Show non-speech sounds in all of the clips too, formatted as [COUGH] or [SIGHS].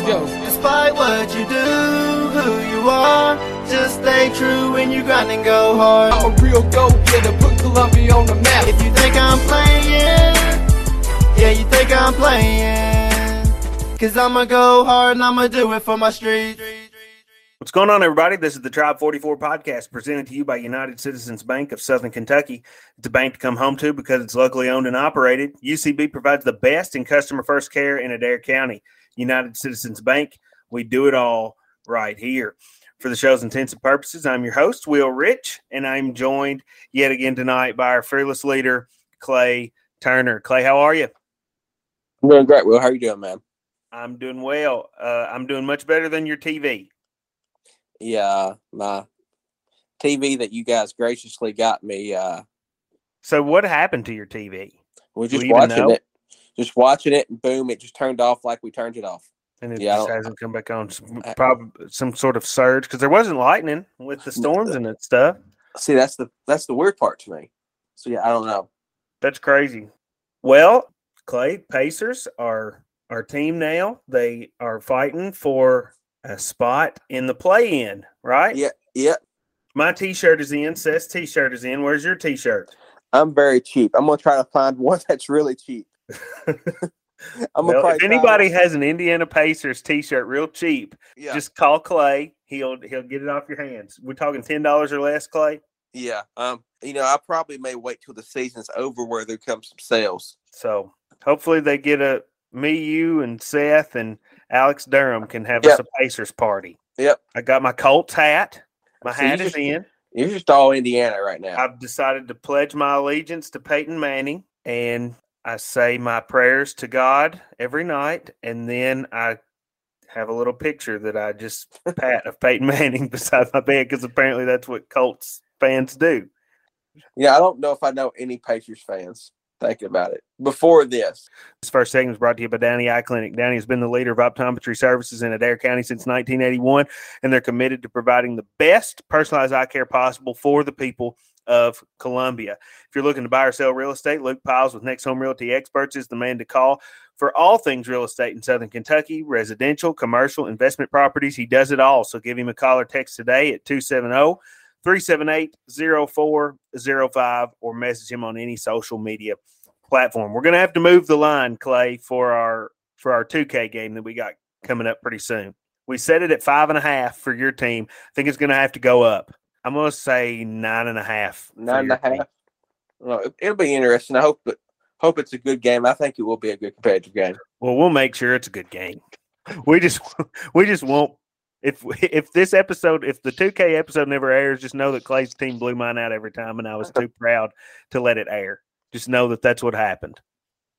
Let's go. Despite what you do, who you are, just stay true when you grind and go hard. I'm a real go-getter, put Columbia on the map. If you think I'm playing, yeah, you think I'm playing. Cause I'ma go hard and I'ma do it for my street. What's going on, everybody? This is the Tribe 44 podcast presented to you by United Citizens Bank of Southern Kentucky. It's a bank to come home to because it's locally owned and operated. UCB provides the best in customer first care in Adair County. United Citizens Bank, we do it all right here. For the show's intents and purposes, I'm your host, Will Rich, and I'm joined yet again tonight by our fearless leader, Clay Turner. Clay, how are you? I'm doing great, Will. How are you doing, man? I'm doing well. Uh, I'm doing much better than your TV. Yeah, my TV that you guys graciously got me. Uh, So, what happened to your TV? we're just watching know? it, just watching it, and boom, it just turned off like we turned it off. And it Yeah, just hasn't come back on. Some, I- probably some sort of surge because there wasn't lightning with the [LAUGHS] storms and that stuff. See, that's the that's the weird part to me. So yeah, I don't know. That's crazy. Well, Clay Pacers are our team now. They are fighting for a spot in the play-in, right? Yeah, yeah. My T-shirt is in. Seth's T-shirt is in. Where's your T-shirt? I'm very cheap. I'm gonna try to find [LAUGHS] one that's really cheap. [LAUGHS] I'm Well, if anybody has an Indiana Pacers T-shirt, real cheap, yeah, just call Clay. He'll he'll get it off your hands. We're talking ten dollars or less, Clay. yeah. Um, you know, I probably may wait till the season's over where there comes some sales. So hopefully they get a me, you, and Seth and Alex Durham can have Yep. us a Pacers party. Yep. I got my Colts hat. My So hat is in. You're just all Indiana right now. I've decided to pledge my allegiance to Peyton Manning, and I say my prayers to God every night, and then I have a little picture that I just pat of Peyton Manning [LAUGHS] beside my bed because apparently that's what Colts fans do. yeah, I don't know if I know any Pacers fans thinking about it before this. This first segment is brought to you by Downey Eye Clinic. Downey has been the leader of optometry services in Adair County since 1981, and they're committed to providing the best personalized eye care possible for the people of Columbia. If you're looking to buy or sell real estate, Luke Piles with Next Home Realty Experts is the man to call for all things real estate in Southern Kentucky, residential, commercial, investment properties. He does it all. So give him a call or text today at 270 378 0405 or message him on any social media platform. We're going to have to move the line, Clay, for our for our 2K game that we got coming up pretty soon. We set it at five and a half for your team. I think it's going to have to go up. I'm to say nine and a half. Nine and a half. Well, it- it'll be interesting. I hope hope it's a good game. I think it will be a good competitive game. Well, we'll make sure it's a good game. [LAUGHS] We just [LAUGHS] we just won't. If [LAUGHS] if this episode, if the 2K episode never airs, just know that Clay's team blew mine out every time, and I was too proud to let it air. Just know that that's what happened.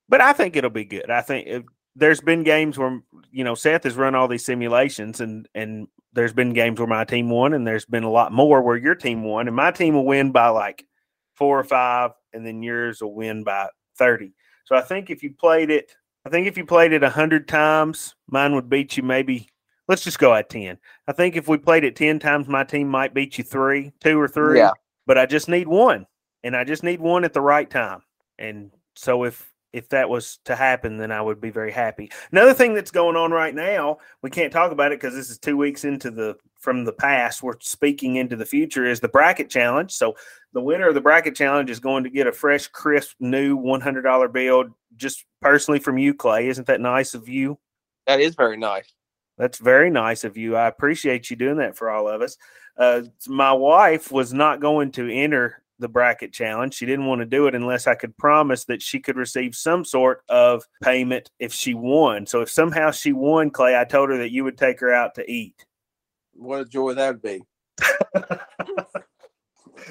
But I think it'll be good. I think if, there's been games where you know Seth has run all these simulations, and and there's been games where my team won, and there's been a lot more where your team won, and my team will win by like four or five, and then yours will win by thirty. So I think if you played it, I think if you played it a hundred times, mine would beat you maybe. Let's just go at ten. I think if we played it ten times, my team might beat you three, two or three. Yeah. But I just need one, and I just need one at the right time. And so if if that was to happen, then I would be very happy. Another thing that's going on right now, we can't talk about it because this is two weeks into the from the past. We're speaking into the future. Is the bracket challenge? So the winner of the bracket challenge is going to get a fresh, crisp, new one hundred dollar bill, just personally from you, Clay. Isn't that nice of you? That is very nice. That's very nice of you. I appreciate you doing that for all of us. Uh, my wife was not going to enter the bracket challenge. She didn't want to do it unless I could promise that she could receive some sort of payment if she won. So if somehow she won, Clay, I told her that you would take her out to eat. What a joy that would be.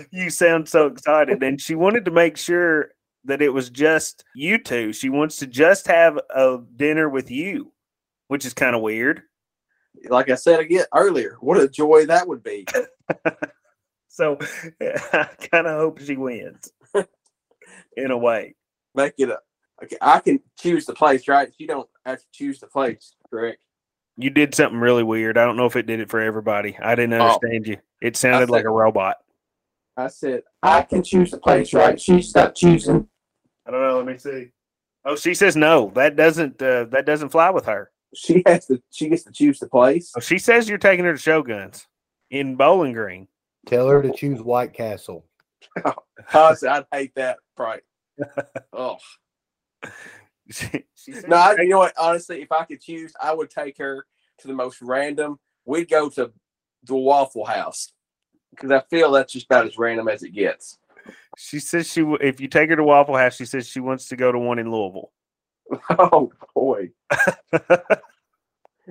[LAUGHS] you sound so excited. And she wanted to make sure that it was just you two. She wants to just have a dinner with you, which is kind of weird. Like I said again earlier, what a joy that would be. [LAUGHS] So [LAUGHS] I kind of hope she wins in a way. Make it a. Okay, I can choose the place, right? You don't have to choose the place, correct? You did something really weird. I don't know if it did it for everybody. I didn't Oh. understand you. It sounded said- like a robot. I said I can choose the place, right? She stopped choosing. I don't know. Let me see. Oh, she says no. That doesn't uh, that doesn't fly with her. She has to. She gets to choose the place. Oh, she says you're taking her to Shoguns in Bowling Green. Tell her to oh. choose White Castle. [LAUGHS] Honestly, I'd hate that. Right. [LAUGHS] Oh She, she no! I, you know what? Honestly, if I could choose, I would take her to the most random. We'd go to the Waffle House because I feel that's just about as random as it gets. She says she w- if you take her to Waffle House, she says she wants to go to one in Louisville. [LAUGHS] Oh boy!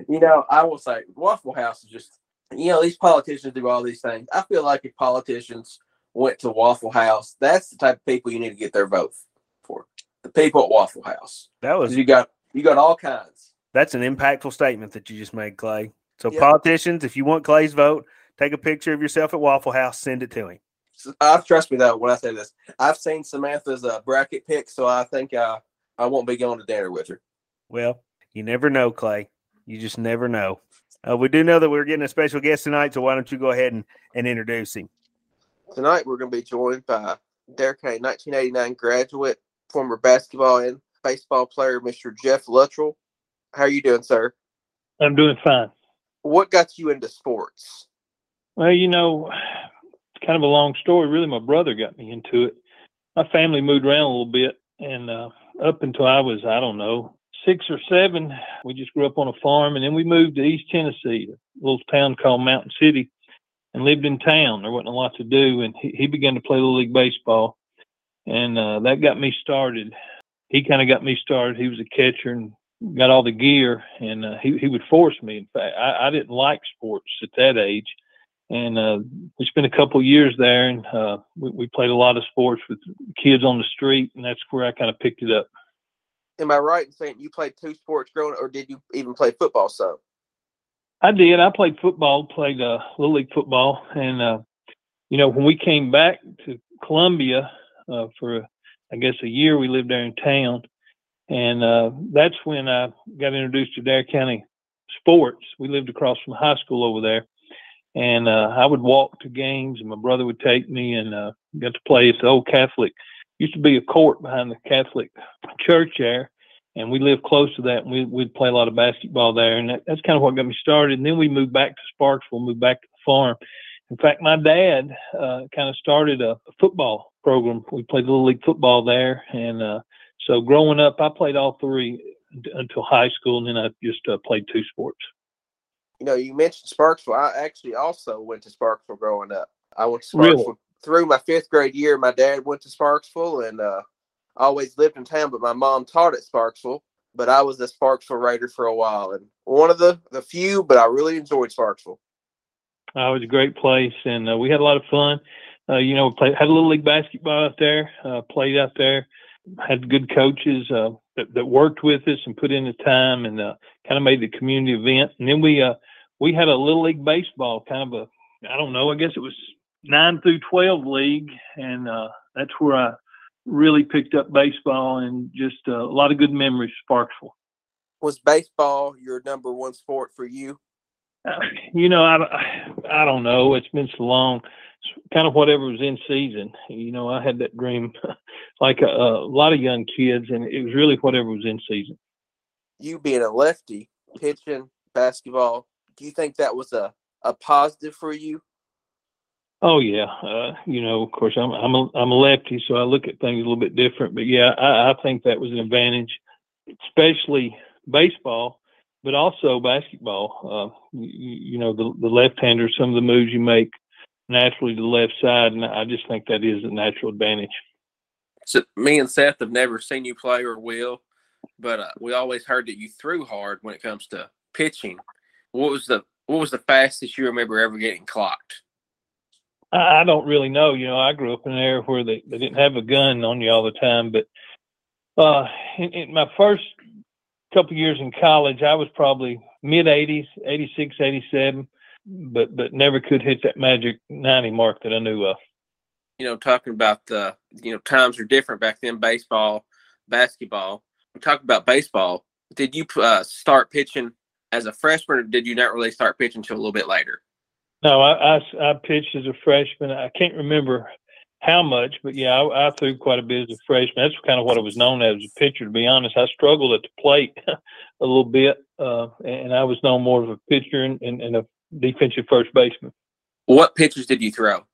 You know, I will say Waffle House is just. You know, these politicians do all these things. I feel like if politicians went to Waffle House, that's the type of people you need to get their vote for. The people at Waffle House. That was you got you got all kinds. that's an impactful statement that you just made, Clay. So Yeah. politicians, if you want Clay's vote, take a picture of yourself at Waffle House, send it to him. Uh, trust me though when I say this, I've seen Samantha's uh, bracket pick, so I think uh, I won't be going to dinner with her. Well, you never know, Clay. You just never know. Uh, we do know that we're getting a special guest tonight, so why don't you go ahead and, and introduce him? Tonight we're going to be joined by Adair County 1989 graduate, former basketball and baseball player, Mr. Jeff Luttrell. How are you doing, sir? I'm doing fine. What got you into sports? Well, you know, it's kind of a long story. Really, my brother got me into it. My family moved around a little bit, and uh, up until I was, I don't know, six or seven, we just grew up on a farm, and then we moved to East Tennessee, a little town called Mountain City, and lived in town. There wasn't a lot to do, and he, he began to play little league baseball, and uh, that got me started. He kind of got me started. He was a catcher and got all the gear, and uh, he he would force me. In fact, I, I didn't like sports at that age, and uh, we spent a couple years there, and uh, we, we played a lot of sports with kids on the street, and that's where I kind of picked it up. Am I right in saying you played two sports growing up, or did you even play football So I did. I played football, played uh, little league football, and uh, you know when we came back to Columbia uh, for I guess a year, we lived there in town, and uh, that's when I got introduced to Adair County sports. We lived across from high school over there, and uh, I would walk to games, and my brother would take me, and uh, got to play at the old Catholic. Used to be a court behind the Catholic church there, and we lived close to that, and we, we'd play a lot of basketball there, and that, that's kind of what got me started. And then we moved back to Sparksville, moved back to the farm. In fact, my dad uh, kind of started a, football program. We played little league football there, and uh, so growing up, I played all three until high school, and then I just uh, played two sports. You know, you mentioned Sparksville. I actually also went to Sparksville growing up. I went to Sparksville Really? Through my fifth grade year. My dad went to Sparksville, and uh, always lived in town. But my mom taught at Sparksville. But I was a Sparksville Raider for a while, and one of the the few. But I really enjoyed Sparksville. Uh, it was a great place, and uh, we had a lot of fun. Uh, you know, played had a little league basketball out there. Uh, played out there. Had good coaches uh, that, that worked with us and put in the time, and uh, kind of made the community event. And then we uh, we had a little league baseball, kind of a I don't know. I guess it was nine through twelve league, and uh, that's where I really picked up baseball and just uh, a lot of good memories. Sparksville. Was baseball your number one sport for you? Uh, you know, I, I don't know. It's been so long. It's kind of whatever was in season. You know, I had that dream [LAUGHS] like a, a lot of young kids, and it was really whatever was in season. You being a lefty, pitching basketball. Do you think that was a a positive for you? Oh yeah, uh, you know, of course, I'm I'm a I'm a lefty, so I look at things a little bit different. But yeah, I, I think that was an advantage, especially baseball, but also basketball. Uh, you, you know, the the left-hander, some of the moves you make naturally to the left side, and I just think that is a natural advantage. So me and Seth have never seen you play or will, but uh, we always heard that you threw hard when it comes to pitching. What was the what was the fastest you remember ever getting clocked? I don't really know. You know, I grew up in an area where they, they didn't have a gun on you all the time. But uh, in, in my first couple years in college, I was probably mid 80s, 86, 87, but but never could hit that magic 90 mark that I knew of. You know, talking about the you know times are different back then. Baseball, basketball. Talk about baseball. Did you uh, start pitching as a freshman, or did you not really start pitching until a little bit later? No, I, I, I pitched as a freshman. I can't remember how much, but yeah, I, I threw quite a bit as a freshman. That's kind of what I was known as, as a pitcher. To be honest, I struggled at the plate [LAUGHS] a little bit. uh, and I was known more as a pitcher and, and, and a defensive first baseman. What pitches did you throw?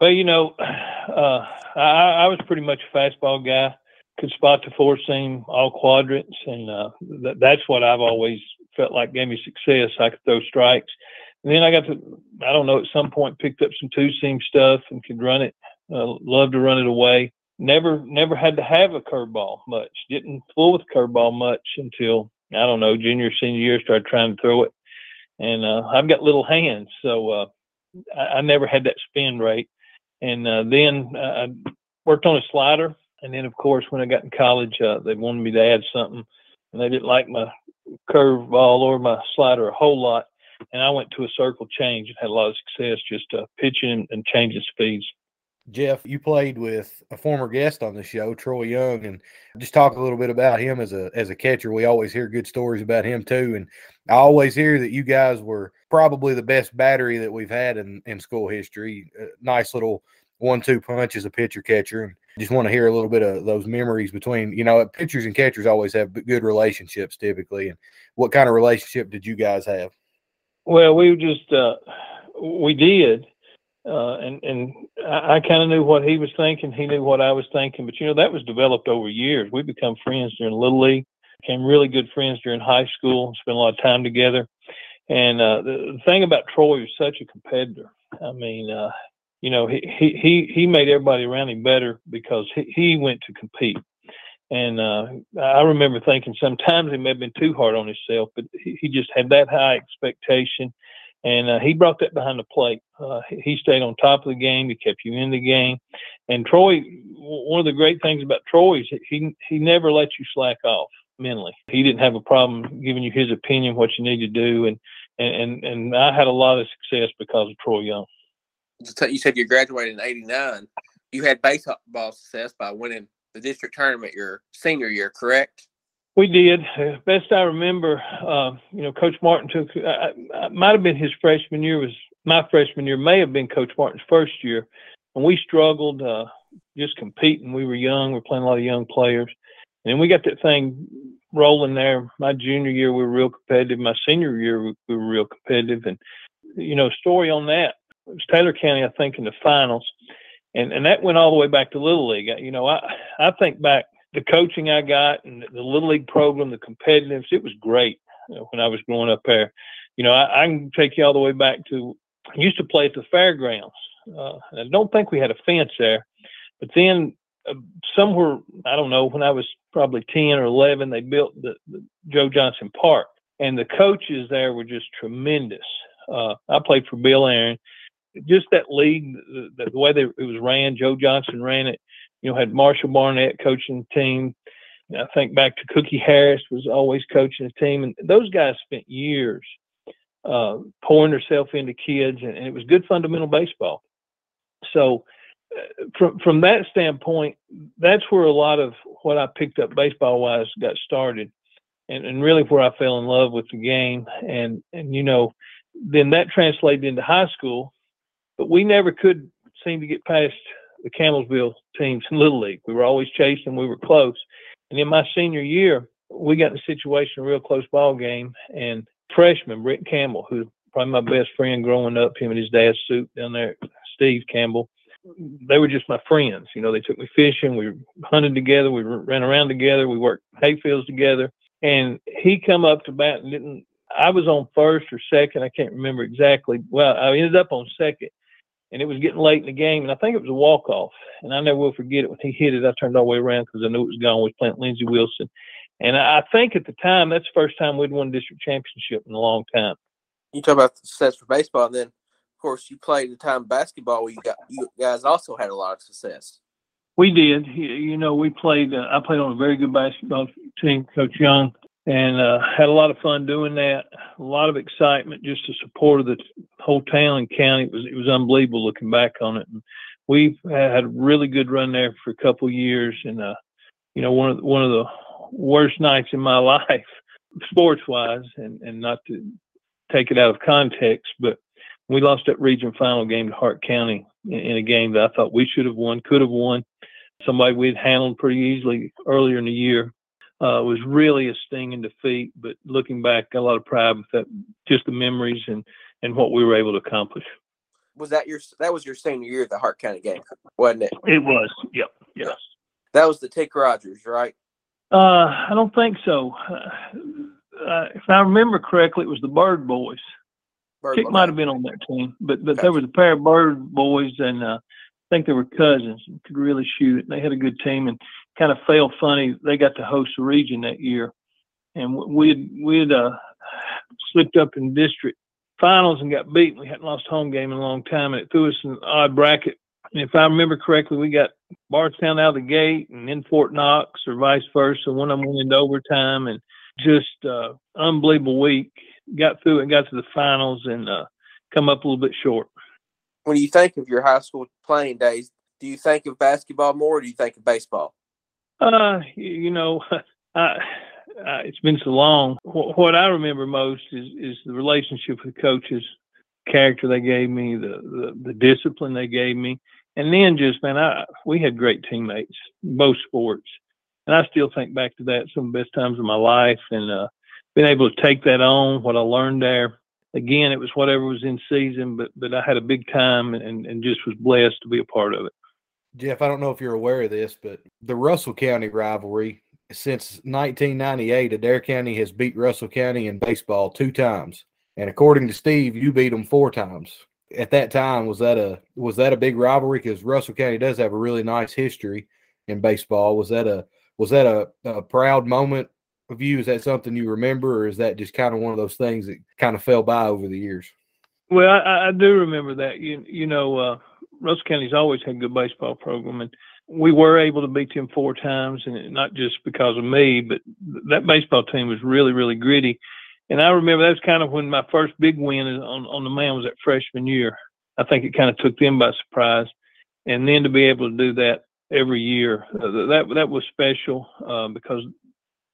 Well, you know, [SIGHS] uh, I, I was pretty much a fastball guy. Could spot the four seam, all quadrants, and uh, th- that's what I've always felt like gave me success. I could throw strikes. And then I got to, I don't know, at some point picked up some two seam stuff and could run it. Uh, loved to run it away. Never, never had to have a curveball much. Didn't fool with curveball much until I don't know, junior, senior year. Started trying to throw it, and uh, I've got little hands, so uh, I, I never had that spin rate. And uh, then uh, I worked on a slider, and then of course when I got in college, uh, they wanted me to add something, and they didn't like my curve ball or my slider a whole lot. And I went to a circle change and had a lot of success just uh, pitching and changing speeds. Jeff, you played with a former guest on the show, Troy Young, and just talk a little bit about him as a as a catcher. We always hear good stories about him too, and I always hear that you guys were probably the best battery that we've had in in school history. A nice little one-two punch as a pitcher catcher, and just want to hear a little bit of those memories between you know pitchers and catchers always have good relationships typically, and what kind of relationship did you guys have? Well, we just uh, we did uh, and and I, I kind of knew what he was thinking. He knew what I was thinking. But you know, that was developed over years. We become friends during little league, became really good friends during high school. Spent a lot of time together. And uh, the, the thing about Troy was such a competitor. I mean, uh, you know, he he he made everybody around him better because he, he went to compete. And uh, I remember thinking sometimes he may have been too hard on himself, but he, he just had that high expectation and uh, he brought that behind the plate. Uh, he stayed on top of the game. He kept you in the game. And Troy, one of the great things about Troy is he he never let you slack off mentally. He didn't have a problem giving you his opinion what you need to do, and and and I had a lot of success because of Troy Young. You said you graduated in '89. You had baseball success by winning the district tournament your senior year, correct? We did. Best I remember, uh, you know, Coach Martin took. I, might have been his freshman year. Was my freshman year? May have been Coach Martin's first year, and we struggled uh, just competing. We were young. We were playing a lot of young players, and we got that thing rolling there. My junior year, we were real competitive. My senior year, we, we were real competitive, and you know, story on that. It was Taylor County, I think, in the finals, and and that went all the way back to Little League. You know, I I think back the coaching I got and the little league program, the competitiveness, it was great when I was growing up there. You know, I, I, can take you all the way back to I used to play at the fairgrounds. Uh, I don't think we had a fence there, but then uh, somewhere I don't know when I was probably ten or eleven, they built the, the Joe Johnson Park, and the coaches there were just tremendous. Uh, I played for Bill Aaron. Just that league, the, the way they, it was ran, Joe Johnson ran it you know, had Marshall Barnett coaching the team. I think back to Cookie Harris was always coaching the team, and those guys spent years uh, pouring themselves into kids, and, and, it was good fundamental baseball. So, uh, from from that standpoint, that's where a lot of what I picked up baseball wise got started, and, and really where I fell in love with the game, and and you know, then that translated into high school, but we never could seem to get past the Campbellsville teams in Little League. We were always chasing, we were close. And in my senior year, we got in a situation, a real close ball game, and freshman Rick Campbell, who's probably my best friend growing up, him and his dad Suit down there, Steve Campbell. They were just my friends. You know, they took me fishing. We hunted together. We ran around together. We worked hayfields together. And he come up to bat and didn't. I was on first or second. I can't remember exactly. Well, I ended up on second and it was getting late in the game, and I think it was a walk off. And I never will forget it when he hit it. I turned all the way around because I knew it was gone. We playing Lindsey Wilson, and I think at the time that's the first time we'd won a district championship in a long time. You talk about success for baseball, and then of course you played the time basketball where you got you guys also had a lot of success. We did. You know, we played. Uh, I played on a very good basketball team. Coach Young and uh, had a lot of fun doing that. A lot of excitement, just the support of the whole town and county. It was it was unbelievable looking back on it. And we had a really good run there for a couple years, and uh, you know one of the, one of the worst nights in my [LAUGHS] life, sports wise, and and not to take it out of context, but we lost that region final game to Hart County in, in a game that I thought we should have won, could have won. Somebody we'd handled pretty easily earlier in the year uh, was really a sting stinging defeat. But looking back, a lot of pride with that, just the memories and and what we were able to accomplish. Was that your that was your senior year at the Hart County game, wasn't it? It was. Yep. Yes. That was the Tick Rogers, right? Uh, I don't think so. Uh, uh, if I remember correctly, it was the Bird Boys. Bird Tick might have been on that team, but but Okay. there was a pair of Bird Boys, and uh, I think they were cousins and could really shoot. And They had a good team, and kind of fell funny. They got to host the region that year, and we'd we'd uh, slipped up in district finals and got beat. We hadn't lost home game in a long time, and it threw us in an odd bracket. And if I remember correctly, we got Bardstown out of the gate, and then Fort Knox, or vice versa. One of them went into overtime, and just uh, unbelievable week. Got through and got to the finals, and uh, come up a little bit short. When you think of your high school playing days, do you think of basketball more, or do you think of baseball? Uh, you, know, [LAUGHS] I, I, it's been so long. What, what I remember most is is the relationship with the coaches, character they gave me, the, the the discipline they gave me, and then just man, I we had great teammates, both sports, and I still think back to that some of the best times of my life, and uh, being able to take that on, what I learned there. Again, it was whatever was in season, but but I had a big time and and just was blessed to be a part of it. Jeff, I don't know if you're aware of this, but the Russell County rivalry since 1998, Adair County has beat Russell County in baseball two times, and according to Steve, you beat them four times. At that time, was that a was that a big rivalry? Because Russell County does have a really nice history in baseball. Was that a was that a, a proud moment of you? Is that something you remember, or is that just kind of one of those things that kind of fell by over the years? Well, I, I do remember that. You you know, uh, Russell County's always had a good baseball program, and we were able to beat them four times, and not just because of me, but that baseball team was really really gritty. And I remember that's kind of when my first big win on on the mound was that freshman year. I think it kind of took them by surprise, and then to be able to do that every year, uh, that that was special uh, because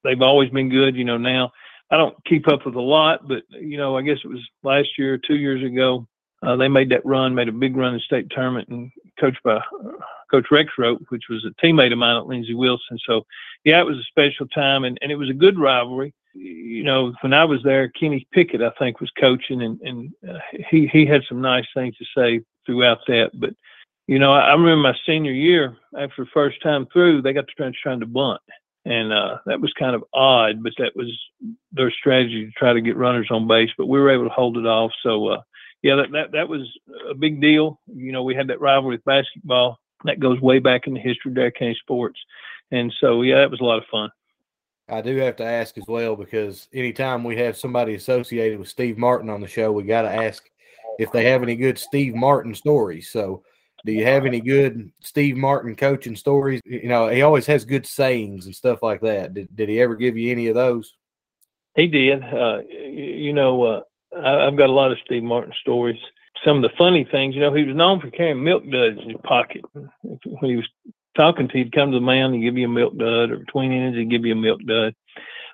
they've always been good. You know, now I don't keep up with a lot, but you know, I guess it was last year, two years ago, uh, they made that run, made a big run in state tournament, and coached by Coach Rex Rope, which was a teammate of mine at Lindsey Wilson. So, yeah, it was a special time, and, and it was a good rivalry. You know, when I was there, Kenny Pickett, I think, was coaching, and and uh, he he had some nice things to say throughout that. But you know, I, I remember my senior year after the first time through, they got to trying trying to bunt and uh, that was kind of odd, but that was their strategy to try to get runners on base. But we were able to hold it off. So uh, yeah, that, that that was a big deal. You know, we had that rivalry with basketball that goes way back in the history of Adair County sports, and so yeah, that was a lot of fun. I do have to ask as well because anytime we have somebody associated with Steve Martin on the show, we got to ask if they have any good Steve Martin stories. So, do you have any good Steve Martin coaching stories? You know, he always has good sayings and stuff like that. Did, did he ever give you any of those? He did. Uh, you, you know, uh, I've got a lot of Steve Martin stories. Some of the funny things, you know, he was known for carrying milk duds in his pocket. When he was talking to you, he'd come to the mound and give you a milk dud, or between innings, he'd give you a milk dud.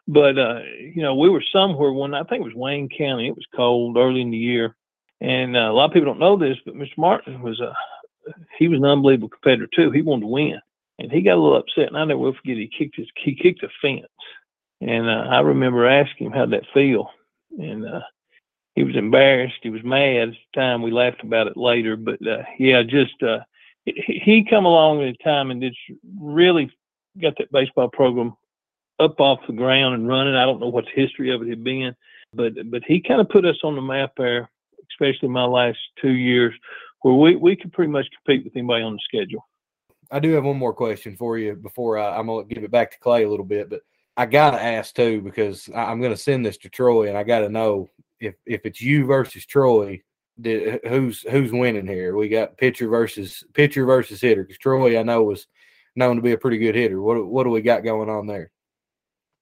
But, uh, you know, we were somewhere when I think it was Wayne County. It was cold early in the year. And uh, a lot of people don't know this, but Mr. Martin was a, he was an unbelievable competitor too. He wanted to win. And he got a little upset, and I never will forget. He kicked his, he kicked a fence, and uh, I remember asking him how'd that feel, and uh, he was embarrassed. He was mad at the time. We laughed about it later, but uh, yeah, just uh, he, come along at a time and did really got that baseball program up off the ground and running. I don't know what the history of it had been, but but he kind of put us on the map there, especially my last two years, where we we could pretty much compete with anybody on the schedule. I do have one more question for you before I, I'm going to give it back to Clay a little bit, but I got to ask too because I, I'm to send this to Troy and I got to know if if it's you versus Troy, who's who's winning here? We got pitcher versus pitcher versus hitter because Troy I know was known to be a pretty good hitter. What what do we got going on there?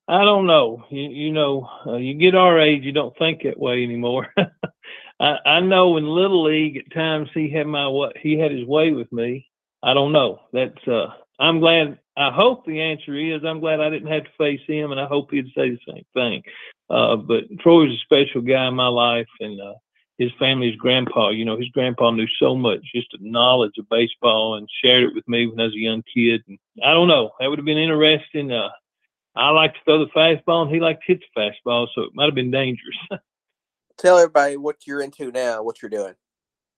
I don't know. You, you know, uh, you get our age, you don't think that way anymore. [LAUGHS] I, I know in little league at times he had my what he had his way with me. I don't know. That's uh I'm glad I hope the answer is I'm glad I didn't have to face him and I hope he'd say the same thing. Uh but Troy's a special guy in my life and uh his family's grandpa, you know, his grandpa knew so much, just the knowledge of baseball and shared it with me when I was a young kid. And I don't know. That would have been interesting. Uh I like to throw the fastball, and he liked to hit the fastball, so it might have been dangerous. [LAUGHS] Tell everybody what you're into now, what you're doing.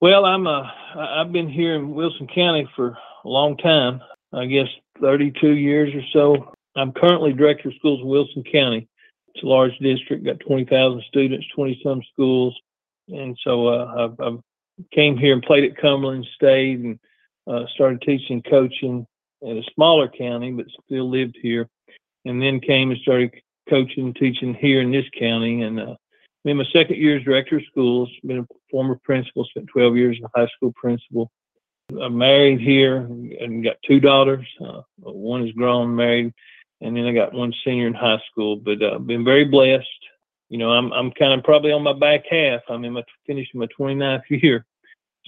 well, I'm uh, I- I've been here in Wilson County for a long time. I guess 32 years or so. I'm currently director of schools in Wilson County. It's a large district, got 20,000 students, 20 some schools, and so uh, I've, I've came here and played at Cumberland, stayed, and uh, started teaching, coaching at a smaller county, but still lived here, and then came and started coaching, and teaching here in this county, and uh, I'm in my second year as director of schools. Been a former principal, spent 12 years as a high school principal. I'm married here and got two daughters. Uh, one is grown, married, and then I got one senior in high school. But uh, been very blessed. You know, I'm I'm kind of probably on my back half. I'm in my finishing my 29th year,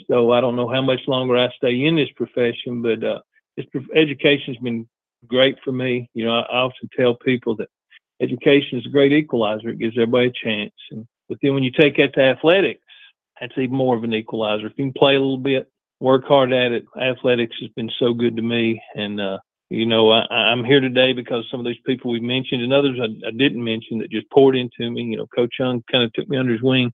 so I don't know how much longer I stay in this profession. But uh, this prof- education's been great for me. You know, I, I often tell people that education is a great equalizer. It gives everybody a chance. And but then when you take that to athletics, that's even more of an equalizer. If you can play a little bit, work hard at it, athletics has been so good to me. And uh, you know, I, I'm here today because some of these people we mentioned and others I, I didn't mention that just poured into me. You know, Coach Young kind of took me under his wing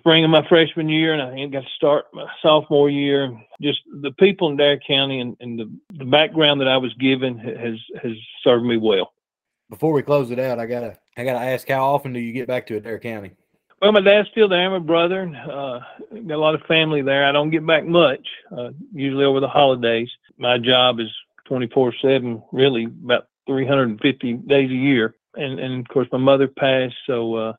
spring of my freshman year, and I got to start my sophomore year. Just the people in Adair County and, and the, the background that I was given has has served me well. Before we close it out, I gotta I gotta ask how often do you get back to Adair County? Well, my dad's still there. My brother, and, uh, got a lot of family there. I don't get back much, uh, usually over the holidays. My job is 24 seven, really about 350 days a year. And, and of course my mother passed. So, uh,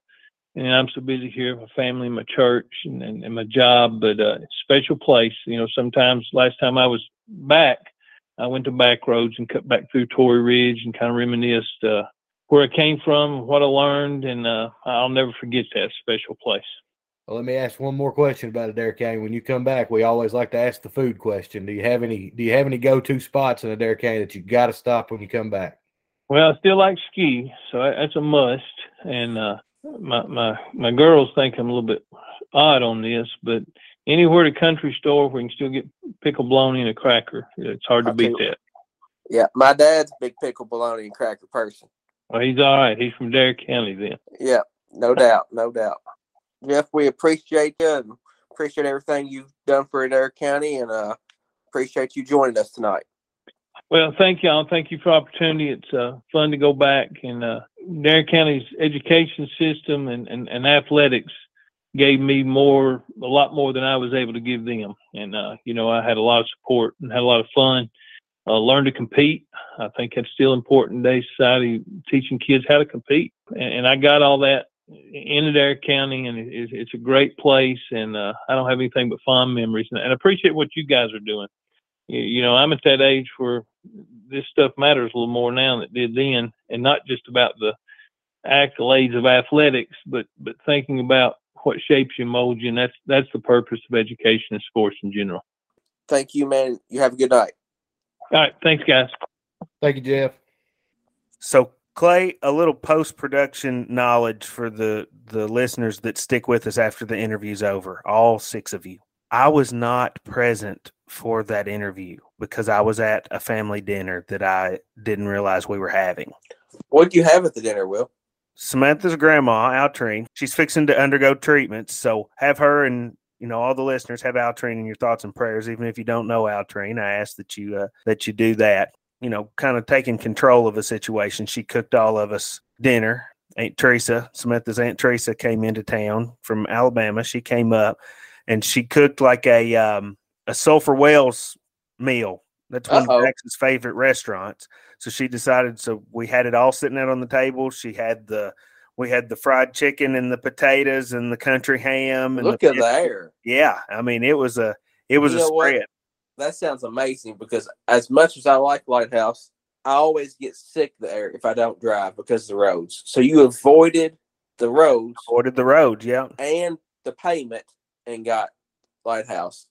and I'm so busy here, with my family, my church and, and, and my job, but, uh, special place, you know, sometimes last time I was back, I went to back roads and cut back through Tory Ridge and kind of reminisced, uh, where I came from, what I learned, and uh, I'll never forget that special place. Well, let me ask one more question about Adair County. When you come back, we always like to ask the food question. Do you have any do you have any go to spots in Adair County that you gotta stop when you come back? Well, I still like ski, so that's a must. And uh, my my my girls think I'm a little bit odd on this, but anywhere at a country store where you can still get pickle bologna and a cracker, it's hard to I'll beat that. Yeah, my dad's a big pickle bologna and cracker person. Well, he's all right. He's from Adair County then. Yeah, no doubt, no doubt. Jeff, we appreciate you and appreciate everything you've done for Adair County, and uh, appreciate you joining us tonight. Well, thank y'all. Thank you for the opportunity. It's uh, fun to go back and uh, Adair County's education system and, and, and athletics gave me more, a lot more than I was able to give them. And, uh, you know, I had a lot of support and had a lot of fun. Uh, learned to compete. I think that's still important in today's society, teaching kids how to compete. And, and I got all that in Adair County, and it, it's a great place. And uh, I don't have anything but fond memories. And, and I appreciate what you guys are doing. You, you know, I'm at that age where this stuff matters a little more now than it did then, and not just about the accolades of athletics, but but thinking about what shapes you, molds you, and that's that's the purpose of education and sports in general. Thank you, man. You have a good night. All right, thanks, guys. Thank you, Jeff. So Clay, a little post production knowledge for the the listeners that stick with us after the interview's over, all six of you. I was not present for that interview because I was at a family dinner that I didn't realize we were having. What do you have at the dinner, Will? Samantha's grandma, Altrine, she's fixing to undergo treatments. So have her and you know all the listeners have Altrine in your thoughts and prayers. Even if you don't know Altrine, I ask that you uh, that you do that. You know, kind of taking control of a situation. She cooked all of us dinner. Aunt Teresa, Samantha's Aunt Teresa came into town from Alabama. She came up and she cooked like a um, a Sulphur Wells meal. That's one Uh-oh. of Jackson's favorite restaurants. So she decided. So we had it all sitting out on the table. She had the we had the fried chicken and the potatoes and the country ham and Look the at there. yeah. I mean, it was a it was You a spread. what? That sounds amazing because as much as I like Lighthouse, I always get sick there if I don't drive because of the roads. So you avoided the roads Avoided the roads, yeah, and the payment and got Lighthouse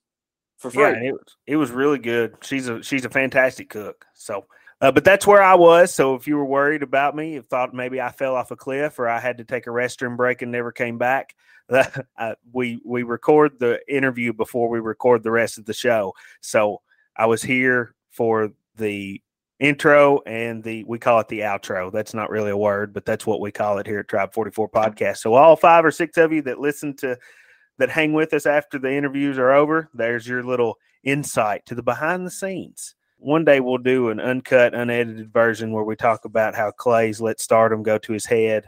for free. yeah. it was it was really good. She's a she's a fantastic cook. So, uh, but that's where I was. So if you were worried about me, if thought maybe I fell off a cliff or I had to take a restroom break and never came back, [LAUGHS] we we record the interview before we record the rest of the show. So I was here for the intro and the we call it the outro. That's not really a word, but that's what we call it here at Tribe 44 Podcast. So all five or six of you that listen to that hang with us after the interviews are over, there's your little insight to the behind the scenes. One day we'll do an uncut, unedited version where we talk about how Clay's let stardom go to his head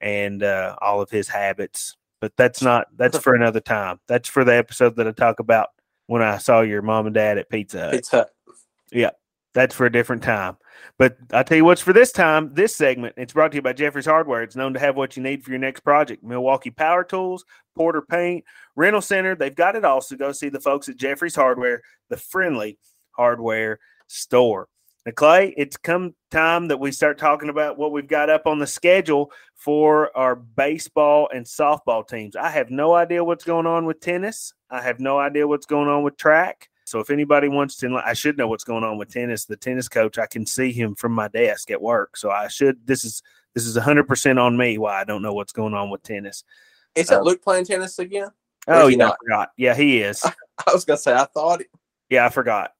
and uh, all of his habits. But that's not that's for another time. That's for the episode that I talk about when I saw your mom and dad at Pizza Hut. Pizza Hut. Yeah, that's for a different time. But I tell you what's for this time, this segment, it's brought to you by Jeffrey's Hardware. It's known to have what you need for your next project. Milwaukee Power Tools, Porter Paint, Rental Center. They've got it all. So go see the folks at Jeffrey's Hardware, the friendly hardware store. Now, Clay, it's come time that we start talking about what we've got up on the schedule for our baseball and softball teams. I have no idea what's going on with tennis. I have no idea what's going on with track. So if anybody wants to, I should know what's going on with tennis. The tennis coach, I can see him from my desk at work. So I should. This is this is hundred percent on me. Why I don't know what's going on with tennis. Is that uh, Luke playing tennis again? Or Oh yeah, I forgot. Yeah, he is. [LAUGHS] I was gonna say I thought it. Yeah, I forgot.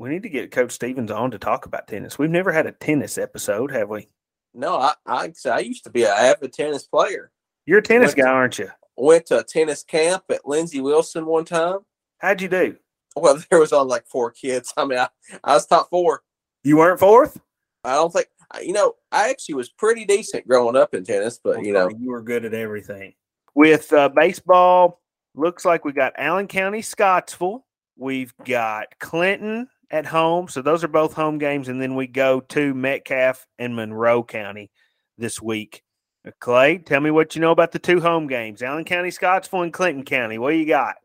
We need to get Coach Stevens on to talk about tennis. We've never had a tennis episode, have we? No, I I, I used to be an avid tennis player. You're a tennis Went guy, to- aren't you? Went to a tennis camp at Lindsey Wilson one time. How'd you do? Well, [LAUGHS] there was only like four kids. I mean, I, I was top four. You weren't fourth. I don't think you know. I actually was pretty decent growing up in tennis, but you know, you were good at everything. With uh, baseball, looks like we got Allen County, Scottsville. We've got Clinton at home. So those are both home games. And then we go to Metcalfe and Monroe County this week. Uh, Clay, tell me what you know about the two home games Allen County, Scottsville, and Clinton County. What do you got?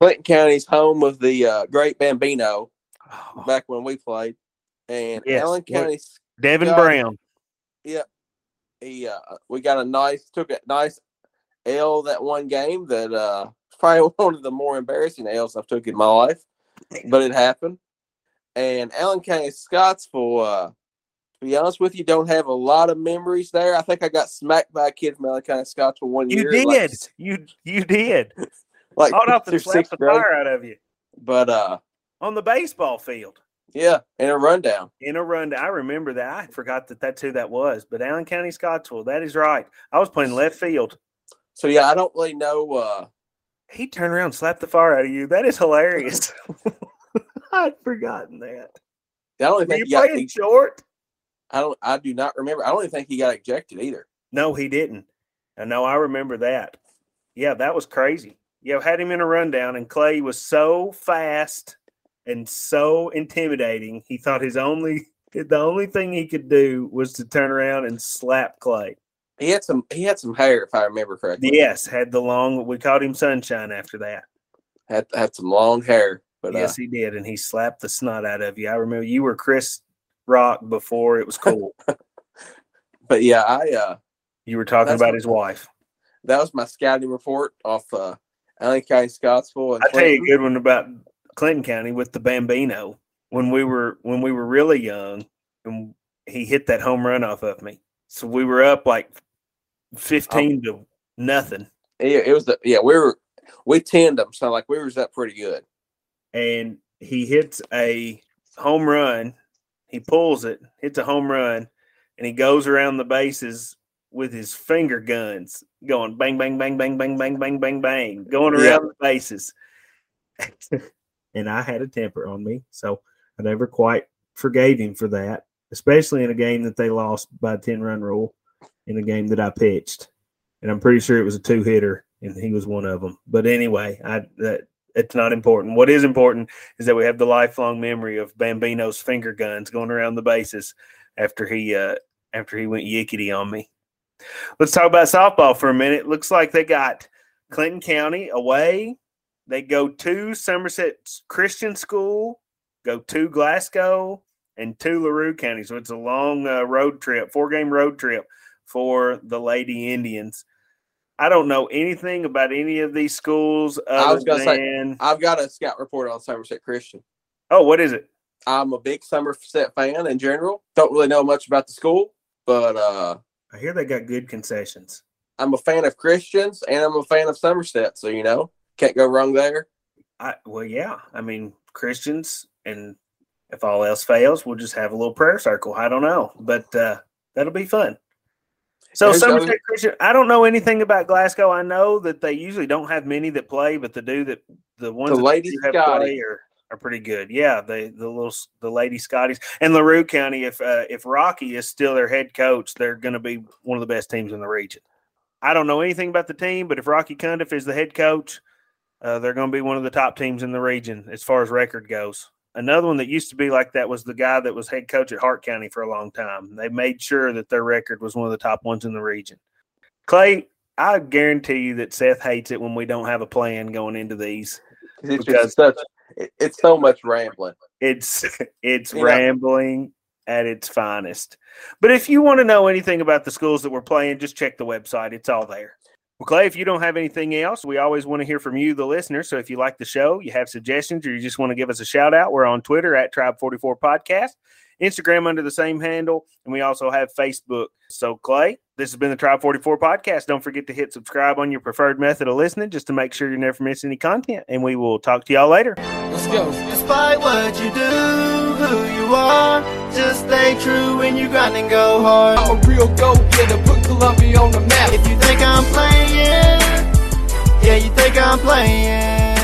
Clinton County's home of the uh, Great Bambino Oh, back when we played, and Yes, Allen County. Devin. Brown. he uh, we got a nice took a nice L that one game that uh [LAUGHS] probably one of the more embarrassing L's I've took in my life, but it happened. And Allen County Scottsville, uh, to be honest with you, don't have a lot of memories there. I think I got smacked by a kid from Allen County Scottsville one You year. You did. like- you you did. [LAUGHS] like off through and slap the fire out of you But uh, on the baseball field. yeah, in a rundown. in a run. I remember that. I forgot that that's who that was. But Allen County, Scottsville. That is right. I was playing left field. So yeah, I don't really know. Uh, He turned around, and slapped the fire out of you. That is hilarious. [LAUGHS] I'd forgotten that. I don't even Were think you he got. playing short? I don't. I do not remember. I don't even think he got ejected either. No, he didn't. I know. I remember that. Yeah, that was crazy. Yeah, had him in a rundown, and Clay was so fast and so intimidating. He thought his only the only thing he could do was to turn around and slap Clay. He had some. He had some hair, if I remember correctly. Yes, had the long. We called him Sunshine after that. had had some long hair. But uh, yes, he did, and he slapped the snot out of you. I remember you were Chris Rock before it was [LAUGHS] cool. but yeah, I uh, you were talking about his wife. that was my scouting report off uh, Allen County, Scottsville, I tell you a good one about Clinton County with the Bambino when we were when we were really young, and he hit that home run off of me. So we were up like fifteen to nothing, Yeah, it was the yeah we were we tinned them, so like we was up pretty good. And he hits a home run. He pulls it, hits a home run, and he goes around the bases with his finger guns going bang, bang, bang, bang, bang, bang, bang, bang, bang, going around the bases. [LAUGHS] and I had a temper on me, so I never quite forgave him for that, especially in a game that they lost by a 10 run rule in a game that I pitched. And I'm pretty sure it was a two hitter, and he was one of them. But anyway, I that it's not important. What is important is that we have the lifelong memory of Bambino's finger guns going around the bases after he uh after he went yickety on me. Let's talk about softball for a minute. Looks like they got Clinton County away. They go to Somerset Christian School, go to Glasgow, and to LaRue County. So it's a long uh, road trip, four game road trip for the Lady Indians. I don't know anything about any of these schools other was gonna say- I've got a scout report on Somerset Christian. oh, what is it? I'm a big Somerset fan in general. Don't really know much about the school, but uh, I hear they got good concessions. I'm a fan of Christians and I'm a fan of Somerset. So you know, can't go wrong there. I well, yeah. I mean, Christians and if all else fails, we'll just have a little prayer circle. I don't know, but uh, that'll be fun. So There's Somerset other- Christian, I don't know anything about Glasgow. I know that they usually don't have many that play, but the do that the ones The that have Scotty. play are, are pretty good. Yeah, the the little the Lady Scotties and LaRue County. If uh, if Rocky is still their head coach, they're going to be one of the best teams in the region. I don't know anything about the team, but if Rocky Cundiff is the head coach, uh, they're going to be one of the top teams in the region as far as record goes. Another one that used to be like that was the guy that was head coach at Hart County for a long time. They made sure that their record was one of the top ones in the region. Clay, I guarantee you that Seth hates it when we don't have a plan going into these. It's Because- such. It's so much rambling. It's [LAUGHS] it's rambling at its finest. But if you want to know anything about the schools that we're playing, just check the website. It's all there. Well, Clay, if you don't have anything else, we always want to hear from you, the listener. So if you like the show, you have suggestions, or you just want to give us a shout out, we're on Twitter at Tribe44 Podcast, Instagram under the same handle, and we also have Facebook. So, Clay, this has been the Tribe 44 Podcast. Don't forget to hit subscribe on your preferred method of listening just to make sure you never miss any content. And we will talk to y'all later. Let's go. Despite what you do, who you are, just stay true when you grind and go hard. I'm a real go-getter, put Columbia on the map. If you think I'm playing, yeah, you think I'm playing.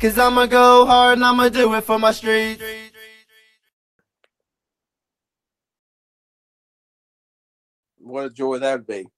Cause I'ma go hard and I'ma do it for my street. What a joy that would be.